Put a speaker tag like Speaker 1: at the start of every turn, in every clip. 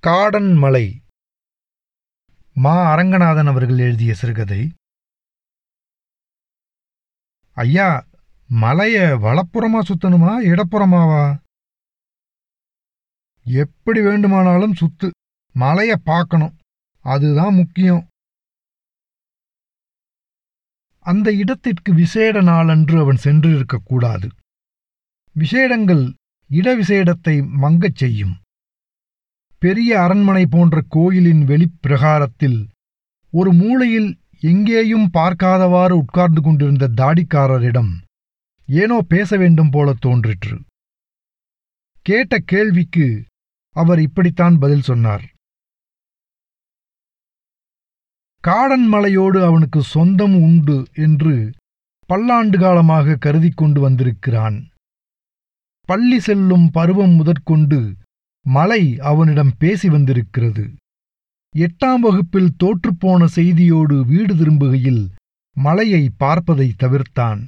Speaker 1: காடன் மலை. மா அரங்கநாதன் அவர்கள் எழுதிய சிறுகதை. ஐயா மலைய வலப்புறமா சுத்தணுமா இடப்புறமாவா? எப்படி வேண்டுமானாலும் சுத்து. மலைய பார்க்கணும். அதுதான் முக்கியம். அந்த இடத்திற்கு விசேட நாளன்று அவன் சென்றிருக்கக்கூடாது. விசேடங்கள் இடவிசேடத்தை மங்கச் செய்யும். பெரிய அரண்மனை போன்ற கோயிலின் வெளிப்பிரகாரத்தில் ஒரு மூலையில் எங்கேயும் பார்க்காதவாறு உட்கார்ந்து கொண்டிருந்த தாடிக்காரரிடம் ஏனோ பேச வேண்டும் போல தோன்றிற்று. கேட்ட கேள்விக்கு அவர் இப்படித்தான் பதில் சொன்னார். காடன் மலையோடு அவனுக்கு சொந்தம் உண்டு என்று பல்லாண்டு காலமாக கருதி கொண்டு வந்திருக்கிறான். பள்ளி செல்லும் பருவம் முதற்கொண்டு மலை அவனிடம் பேசி வந்திருக்கிறது. எட்டாம் வகுப்பில் தோற்றுப்போன செய்தியோடு வீடு திரும்புகையில் மலையை பார்ப்பதை தவிர்த்தான்.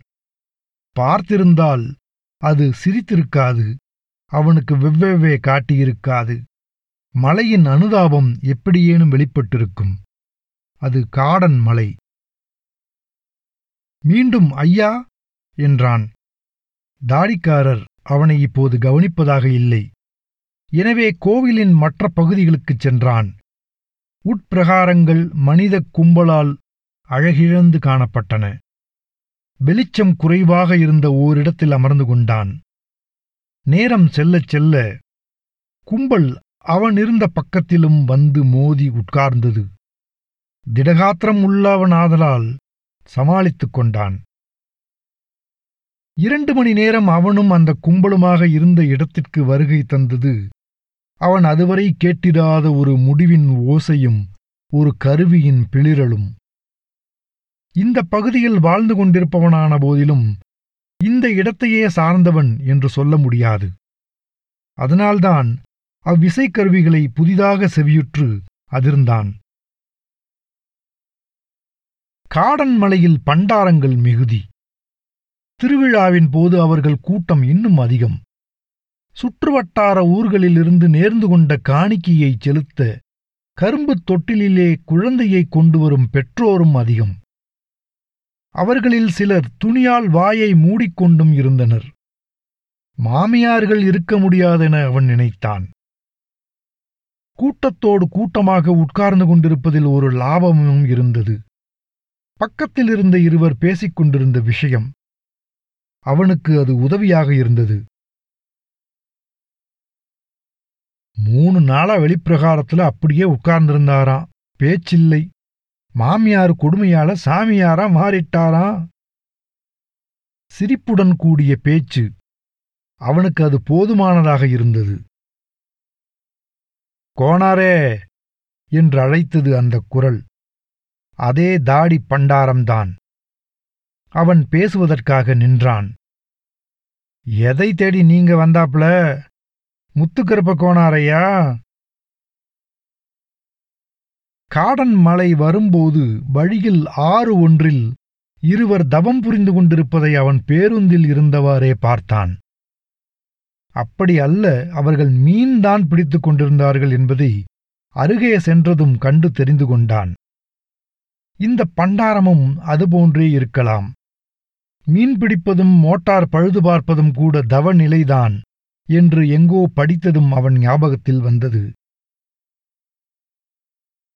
Speaker 1: பார்த்திருந்தால் அது சிரித்திருக்காது அவனுக்கு வெவ்வேவே காட்டியிருக்காது. மலையின் அனுதாபம் எப்படியேனும் வெளிப்பட்டிருக்கும். அது காடன் மலை. மீண்டும் ஐயா என்றான். தாடிக்காரர் அவனை இப்போது கவனிப்பதாக இல்லை. எனவே கோவிலின் மற்ற பகுதிகளுக்குச் சென்றான். உட்பிரகாரங்கள் மனிதக் கும்பலால் அழகிழந்து காணப்பட்டன. வெளிச்சம் குறைவாக இருந்த ஓரிடத்தில் அமர்ந்து கொண்டான். நேரம் செல்லச் செல்ல கும்பல் அவனிருந்த பக்கத்திலும் வந்து மோதி உட்கார்ந்தது. திடகாத்திரம் உள்ளவனாதலால் சமாளித்துக் கொண்டான். இரண்டு மணி நேரம் அவனும் அந்த கும்பலுமாக இருந்த இடத்திற்கு வருகை தந்தது. அவன் அதுவரை கேட்டிராத ஒரு முடிவின் ஓசையும் ஒரு கருவியின் பிளிரலும் இந்த பகுதியில் வாழ்ந்து கொண்டிருப்பவனான போதிலும் இந்த இடத்தையே சார்ந்தவன் என்று சொல்ல முடியாது. அதனால்தான் அவ்விசைக்கருவிகளை புதிதாக செவியுற்று அதிர்ந்தான். காடன் மலையில் பண்டாரங்கள் மிகுதி. திருவிழாவின் போது அவர்கள் கூட்டம் இன்னும் அதிகம். சுற்றுவட்டார ஊர்களிலிருந்து நேர்ந்து கொண்ட காணிக்கையை செலுத்த கரும்புத் தொட்டிலிலே குழந்தையைக் கொண்டு வரும் பெற்றோரும் அதிகம். அவர்களில் சிலர் துணியால் வாயை மூடிக்கொண்டும் இருந்தனர். மாமியார்கள் இருக்க முடியாதென அவன் நினைத்தான். கூட்டத்தோடு கூட்டமாக உட்கார்ந்து கொண்டிருப்பதில் ஒரு லாபமும் இருந்தது. பக்கத்தில் இருந்த இருவர் பேசிக் கொண்டிருந்த விஷயம் அவனுக்கு அது உதவியாக இருந்தது. மூணு நாளா வெளிப்பிரகாரத்துல அப்படியே உட்கார்ந்திருந்தாராம். பேச்சில்லை. மாமியார் கொடுமையால சாமியாரா மாறிட்டாராம். சிரிப்புடன் கூடிய பேச்சு அவனுக்கு அது போதுமானதாக இருந்தது. கோணாரே என்று அழைத்தது அந்தக் குரல். அதே தாடி பண்டாரம்தான். அவன் பேசுவதற்காக நின்றான். எதை தேடி நீங்க வந்தாப்ல முத்துக்கருப்ப கோணாரையா காடன் மலை வரும்போது வழியில் ஆறு ஒன்றில் இருவர் தவம் புரிந்து கொண்டிருப்பதை அவன் பேருந்தில் இருந்தவாறே பார்த்தான். அப்படி அல்ல அவர்கள் மீன்தான் பிடித்துக் கொண்டிருந்தார்கள் என்பதை அருகே சென்றதும் கண்டு தெரிந்து கொண்டான். இந்த பண்டாரமும் அதுபோன்றே இருக்கலாம். மீன் பிடிப்பதும் மோட்டார் பழுது பார்ப்பதும் கூட தவ நிலைதான். என்று எங்கோ படித்ததும் அவன் ஞாபகத்தில் வந்தது.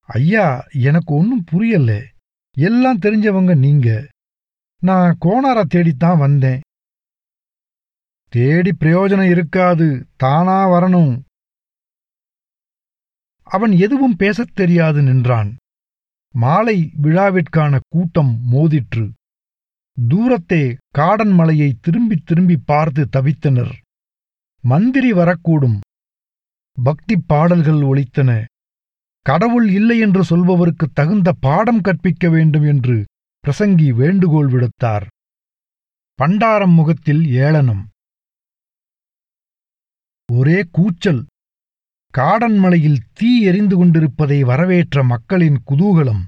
Speaker 1: ஐயா எனக்கு ஒன்னும் புரியல எல்லாம் தெரிஞ்சவங்க நீங்க. நான் கோணார தேடித்தான் வந்தேன். தேடி பிரயோஜனம் இருக்காது. தானா வரணும். அவன் எதுவும் பேசத் தெரியாது நின்றான். மாலை விழாவிற்கான கூட்டம் மோதிற்று. தூரத்தே காடன் மலையை திரும்பித் திரும்பி பார்த்து தவித்தனர். மந்திரி வரக்கூடும். பக்திப் பாடல்கள் ஒலித்தன. கடவுள் இல்லை என்று சொல்பவருக்கு தகுந்த பாடம் கற்பிக்க வேண்டும் என்று பிரசங்கி வேண்டுகோள் விடுத்தார். பண்டாரம் முகத்தில் ஏளனம். ஒரே கூச்சல். காடன்மலையில் தீ எரிந்து கொண்டிருப்பதை வரவேற்ற மக்களின் குதூகலம்.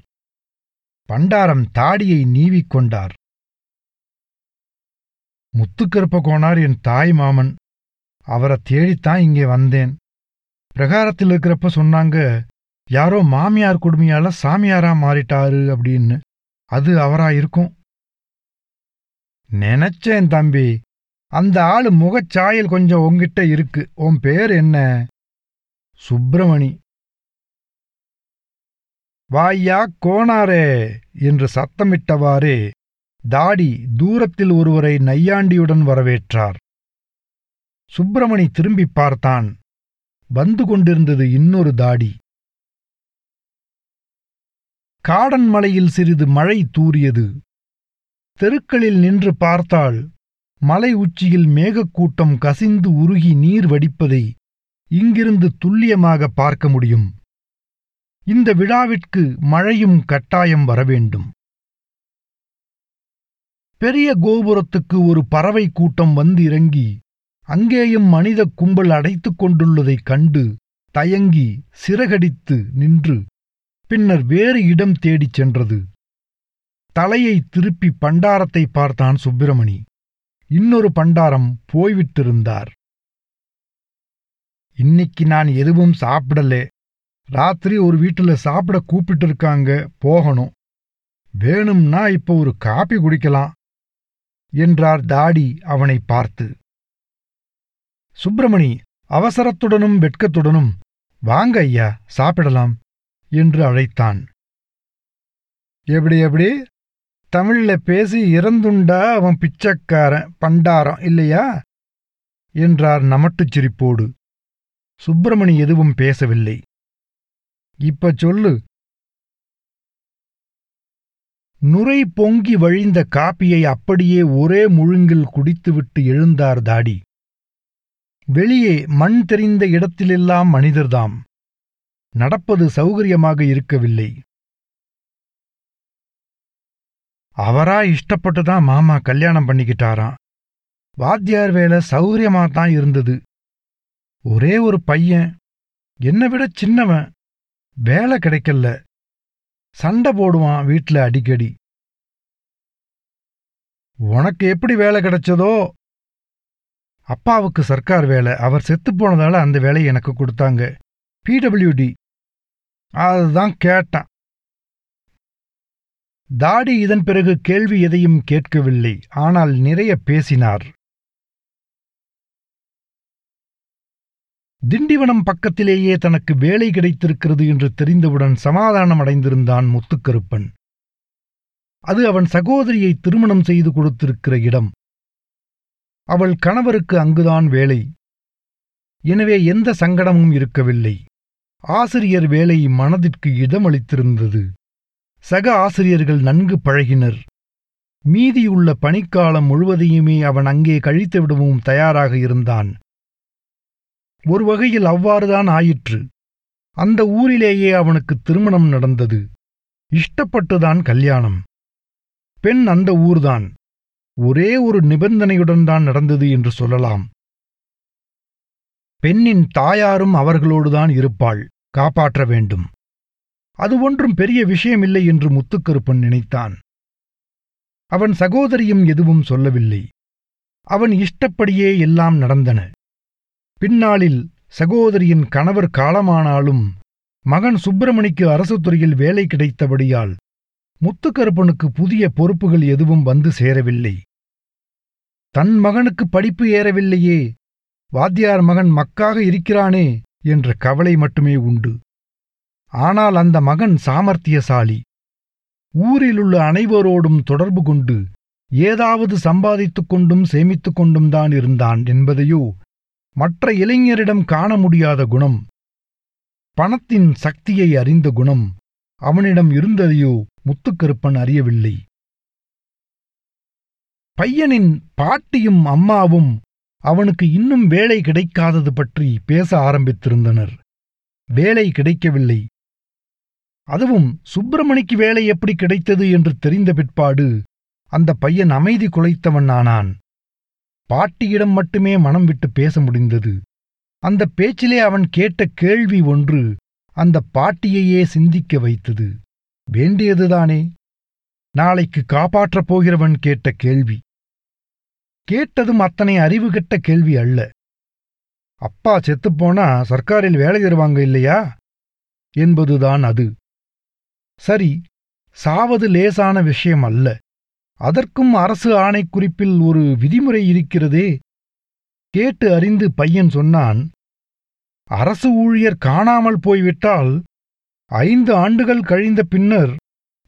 Speaker 1: பண்டாரம் தாடியை நீவிக்கொண்டார் முத்துக்கருப்ப கோனார் என் தாய் மாமன். அவரை தேடித்தான் இங்கே வந்தேன். பிரகாரத்தில் இருக்கிறப்ப சொன்னாங்க யாரோ மாமியார் கொடுமையால சாமியாரா மாறிட்டாரு அப்படின்னு. அது அவரா இருக்கும். நினைச்சேன் தம்பி. அந்த ஆளு முகச்சாயல் கொஞ்சம் உங்கிட்ட இருக்கு. உன் பேர் என்ன? சுப்பிரமணி. வாய்யா கோணாரே என்று சத்தமிட்டவாறே தாடி தூரத்தில் ஒருவரை நையாண்டியுடன் வரவேற்றார். சுப்பிரமணி திரும்பிப் பார்த்தான். வந்து கொண்டிருந்தது இன்னொரு தாடி. காடன் மலையில் சிறிது மழை தூறியது. தெருக்களில் நின்று பார்த்தால் மலை உச்சியில் மேகக்கூட்டம் கசிந்து உருகி நீர் வடிப்பதை இங்கிருந்து துல்லியமாக பார்க்க முடியும். இந்த விழாவிற்கு மழையும் கட்டாயம் வரவேண்டும் பெரிய கோபுரத்துக்கு ஒரு பறவை கூட்டம் வந்து இறங்கி அங்கேயும் மனித கும்பல் அடைத்துக் கொண்டுள்ளதைக் கண்டு தயங்கி சிறகடித்து நின்று பின்னர் வேறு இடம் தேடிச் சென்றது. தலையை திருப்பி பண்டாரத்தை பார்த்தான் சுப்பிரமணி. இன்னொரு பண்டாரம் போய்விட்டிருந்தார். இன்னைக்கு நான் எதுவும் சாப்பிடலே. ராத்திரி ஒரு வீட்டுல சாப்பிட கூப்பிட்டு இருக்காங்க போகணும். வேணும்னா இப்போ ஒரு காப்பி குடிக்கலாம் என்றார் தாடி அவனை பார்த்து. சுப்பிரமணி அவசரத்துடனும் வெட்கத்துடனும் வாங்க ஐயா சாப்பிடலாம் என்று அழைத்தான். எப்படி எப்படி தமிழ்ல பேசி இறந்துண்டா அவன் பிச்சைக்காரன் பண்டாரம் இல்லையா? என்றார் நமட்டுச் சிரிப்போடு. சுப்பிரமணி எதுவும் பேசவில்லை. இப்ப சொல்லு. நுரை பொங்கி வழிந்த காப்பியை அப்படியே ஒரே முழுங்கில் குடித்துவிட்டு எழுந்தார் தாடி. வெளியே மண் தெரிந்த இடத்திலெல்லாம் மனிதர்தாம். நடப்பது சௌகரியமாக இருக்கவில்லை. அவரா இஷ்டப்பட்டுதான் மாமா கல்யாணம் பண்ணிக்கிட்டாராம். வாத்தியார் வேலை சௌகரியமாத்தான் இருந்தது. ஒரே ஒரு பையன். என்னை விட சின்னவன். வேலை கிடைக்கல. சண்டை போடுவான் வீட்ல அடிக்கடி. உனக்கு எப்படி வேலை கிடைச்சதோ அப்பாவுக்கு சர்க்கார் வேலை. அவர் செத்து போனதால அந்த வேலையை எனக்கு கொடுத்தாங்க. பிடபிள்யூடி அதுதான் கேட்டான். தாடி இதன் பிறகு கேள்வி எதையும் கேட்கவில்லை. ஆனால் நிறைய பேசினார். திண்டிவனம் பக்கத்திலேயே தனக்கு வேலை கிடைத்திருக்கிறது என்று தெரிந்தவுடன் சமாதானம் அடைந்திருந்தான் முத்துக்கருப்பன். அது அவன் சகோதரியை திருமணம் செய்து கொடுத்திருக்கிற இடம். அவள் கணவருக்கு அங்குதான் வேலை. எனவே எந்த சங்கடமும் இருக்கவில்லை. ஆசிரியர் வேலை மனதிற்கு இதமளித்திருந்தது சக ஆசிரியர்கள் நன்கு பழகினர். மீதியுள்ள பணிக்காலம் முழுவதையுமே அவன் அங்கே கழித்துவிடவும் தயாராக இருந்தான். ஒரு வகையில் அவ்வாறுதான் ஆயிற்று. அந்த ஊரிலேயே அவனுக்கு திருமணம் நடந்தது. இஷ்டப்பட்டுதான் கல்யாணம். பெண் அந்த ஊர்தான். ஒரே ஒரு நிபந்தனையுடன் தான் நடந்தது என்று சொல்லலாம். பெண்ணின் தாயாரும் அவர்களோடுதான் இருப்பாள். காப்பாற்ற வேண்டும். அது ஒன்றும் பெரிய விஷயமில்லை என்று முத்துக்கருப்பன் நினைத்தான். அவன் சகோதரியும் எதுவும் சொல்லவில்லை. அவன் இஷ்டப்படியே எல்லாம் நடந்தன. பின்னாளில் சகோதரியின் கணவர் காலமானாலும் மகன் சுப்பிரமணிக்கு அரசு துறையில் வேலை கிடைத்தபடியால் முத்துக்கருப்பனுக்கு புதிய பொறுப்புகள் எதுவும் வந்து சேரவில்லை. தன் மகனுக்கு படிப்பு ஏறவில்லையே. வாத்தியார் மகன் மக்காக இருக்கிறானே என்ற கவலை மட்டுமே உண்டு. ஆனால் அந்த மகன் சாமர்த்தியசாலி. ஊரிலுள்ள அனைவரோடும் தொடர்பு கொண்டு ஏதாவது சம்பாதித்துக் கொண்டும் சேமித்துக் கொண்டும் தான் இருந்தான் என்பதையோ மற்ற இளைஞரிடம் காண முடியாத குணம். பணத்தின் சக்தியை அறிந்த குணம். அவனிடம் இருந்ததையோ முத்துக்கருப்பன் அறியவில்லை. பையனின் பாட்டியும் அம்மாவும் அவனுக்கு இன்னும் வேலை கிடைக்காதது பற்றி பேச ஆரம்பித்திருந்தனர். வேலை கிடைக்கவில்லை. அதுவும் சுப்பிரமணிக்கு வேலை எப்படி கிடைத்தது என்று தெரிந்த பிற்பாடு அந்த பையன் அமைதி குலைத்தவன் ஆனான். பாட்டியிடம் மட்டுமே மனம் விட்டு பேச முடிந்தது. அந்த பேச்சிலே அவன் கேட்ட கேள்வி ஒன்று அந்த பாட்டியையே சிந்திக்க வைத்தது. வேண்டியதுதானே? நாளைக்கு காப்பாற்றப் போகிறவன் கேட்ட கேள்வி. கேட்டதும் அத்தனை அறிவு கெட்ட கேள்வி அல்ல. அப்பா செத்துப்போனா சர்க்காரில் வேலை தருவாங்க இல்லையா? என்பதுதான் அது. சரி சாவது லேசான விஷயம் அல்ல. அதற்கும் அரசு ஆணைக்குறிப்பில் ஒரு விதிமுறை இருக்கிறதே. கேட்டு அறிந்து பையன் சொன்னான் அரசு ஊழியர் காணாமல் போய்விட்டால் ஐந்து ஆண்டுகள் கழிந்த பின்னர்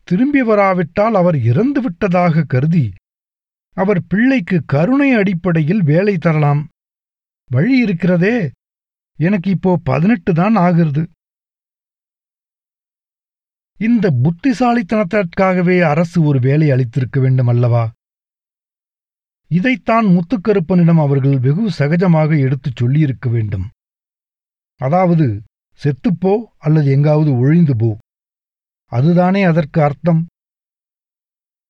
Speaker 1: திரும்பி வராவிட்டால் அவர் இறந்துவிட்டதாக கருதி அவர் பிள்ளைக்கு கருணை அடிப்படையில் வேலை தரலாம். வழி இருக்கிறதே. எனக்கு இப்போ பதினெட்டு தான் ஆகிறது. இந்த புத்திசாலித்தனத்திற்காகவே அரசு ஒரு வேலை அளித்திருக்க வேண்டும் அல்லவா? இதைத்தான் முத்துக்கருப்பனிடம் அவர்கள் வெகு சகஜமாக எடுத்துச் சொல்லியிருக்க வேண்டும். அதாவது செத்துப்போ அல்லது எங்காவது ஒழிந்து போ அதுதானே அதற்கு அர்த்தம்?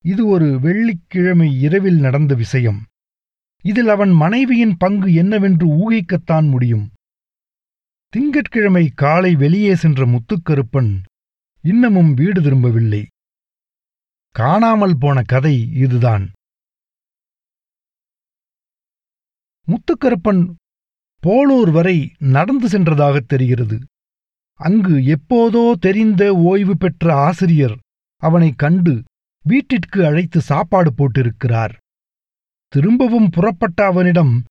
Speaker 1: இது ஒரு வெள்ளிக்கிழமை இரவில் நடந்த விஷயம். இதில் அவன் மனைவியின் பங்கு என்னவென்று ஊகிக்கத்தான் முடியும். திங்கட்கிழமை காலை வெளியே சென்ற முத்துக்கருப்பன் இன்னமும் வீடு திரும்பவில்லை. காணாமல் போன கதை இதுதான். முத்துக்கருப்பன் போலூர் வரை நடந்து சென்றதாகத் தெரிகிறது. அங்கு எப்போதோ தெரிந்த ஓய்வு பெற்ற ஆசிரியர் அவனைக் கண்டு வீட்டிற்கு அழைத்து சாப்பாடு போட்டிருக்கிறார். திரும்பவும் புறப்பட்ட அவனிடம்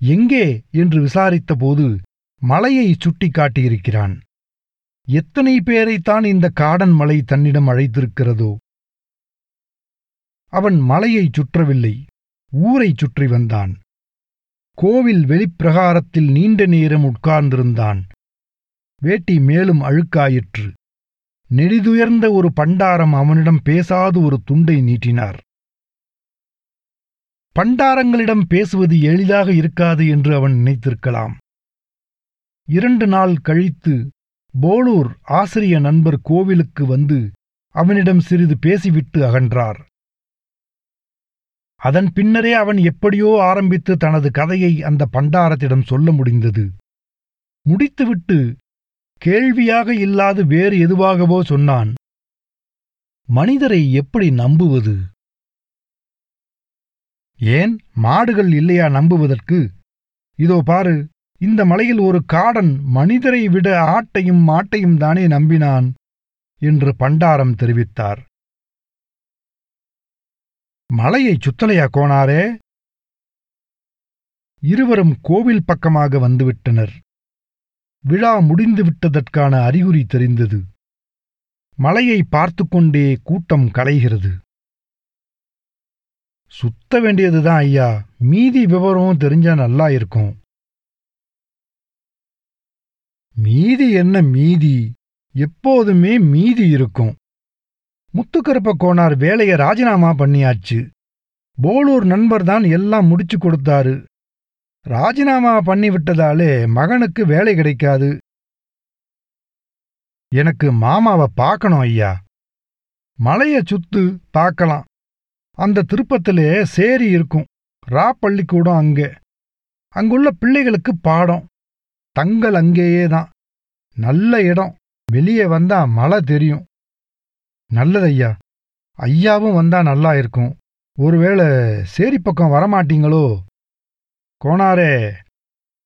Speaker 1: எங்கே? என்று விசாரித்தபோது மலையை சுட்டிக் காட்டியிருக்கிறான். எத்தனை பேரைத்தான் இந்த காடன் மலை தன்னிடம் அழைத்திருக்கிறதோ? அவன் மலையைச் சுற்றவில்லை ஊரைச் சுற்றி வந்தான். கோவில் வெளிப்பிரகாரத்தில் நீண்ட நேரம் உட்கார்ந்திருந்தான். வேட்டி மேலும் அழுக்காயிற்று. நெடிதுயர்ந்த ஒரு பண்டாரம் அவனிடம் பேசாது ஒரு துண்டை நீட்டினார். பண்டாரங்களிடம் பேசுவது எளிதாக இருக்காது என்று அவன் நினைத்திருக்கலாம். இரண்டு நாள் கழித்து போலூர் ஆசிரிய நண்பர் கோவிலுக்கு வந்து அவனிடம் சிறிது பேசிவிட்டு அகன்றார். அதன் பின்னரே அவன் எப்படியோ ஆரம்பித்து தனது கதையை அந்த பண்டாரத்திடம் சொல்ல முடிந்தது. முடித்துவிட்டு கேள்வியாக இல்லாது வேறு எதுவாகவோ சொன்னான். மனிதரை எப்படி நம்புவது? ஏன் மாடுகள் இல்லையா நம்புவதற்கு? இதோ பாரு இந்த மலையில் ஒரு காடன் மனிதரை விட ஆட்டையும் மாட்டையும் தானே நம்பினான் என்று பண்டாரம் தெரிவித்தார். மலையைச் சுத்தலையா கோனாரே இருவரும் கோவில் பக்கமாக வந்துவிட்டனர். விழா முடிந்துவிட்டதற்கான அறிகுறி தெரிந்தது. மலையை பார்த்து கொண்டே கூட்டம் கலைகிறது. சுத்த வேண்டியதுதான் ஐயா. மீதி விவரம் தெரிஞ்சா நல்லா இருக்கும். மீதி என்ன மீதி? எப்போதுமே மீதி இருக்கும். முத்துக்கருப்ப கோனார் வேலையை ராஜினாமா பண்ணியாச்சு. போலூர் நண்பர் தான் எல்லாம் முடிச்சு கொடுத்தாரு. ராஜினாமா பண்ணி விட்டதாலே மகனுக்கு வேலை கிடைக்காது. எனக்கு மாமாவை பார்க்கணும் ஐயா. மலைய சுத்து பார்க்கலாம். அந்த திருப்பத்திலே சேரி இருக்கும். ரா பள்ளிக்கூடம் அங்கே. அங்குள்ள பிள்ளைகளுக்கு பாடம். தங்கள் அங்கேயே தான். நல்ல இடம். வெளியே வந்தா மழை தெரியும். நல்லது ஐயா ஐயாவும் வந்தா நல்லா இருக்கும். ஒருவேளை சேரி பக்கம் வரமாட்டீங்களோ? கோணாரே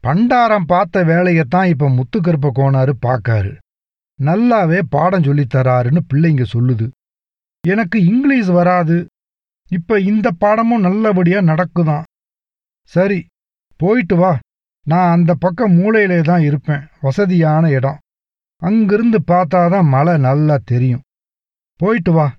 Speaker 1: பண்டாரம் பார்த்த வேலையத்தான் இப்ப முத்துக்கருப்ப கோணாரு பார்க்காரு. நல்லாவே பாடம் சொல்லித் தராருன்னு பிள்ளைங்க சொல்லுது. எனக்கு இங்கிலீஷ் வராது. இப்ப இந்த பாடமும் நல்லபடியா நடக்குதாம் சரி போயிட்டு வா. நான் அந்த பக்கம் மூளையிலே தான் இருப்பேன். வசதியான இடம். அங்கிருந்து பார்த்தாதான் மழை நல்லா தெரியும். போயிட்டு வா.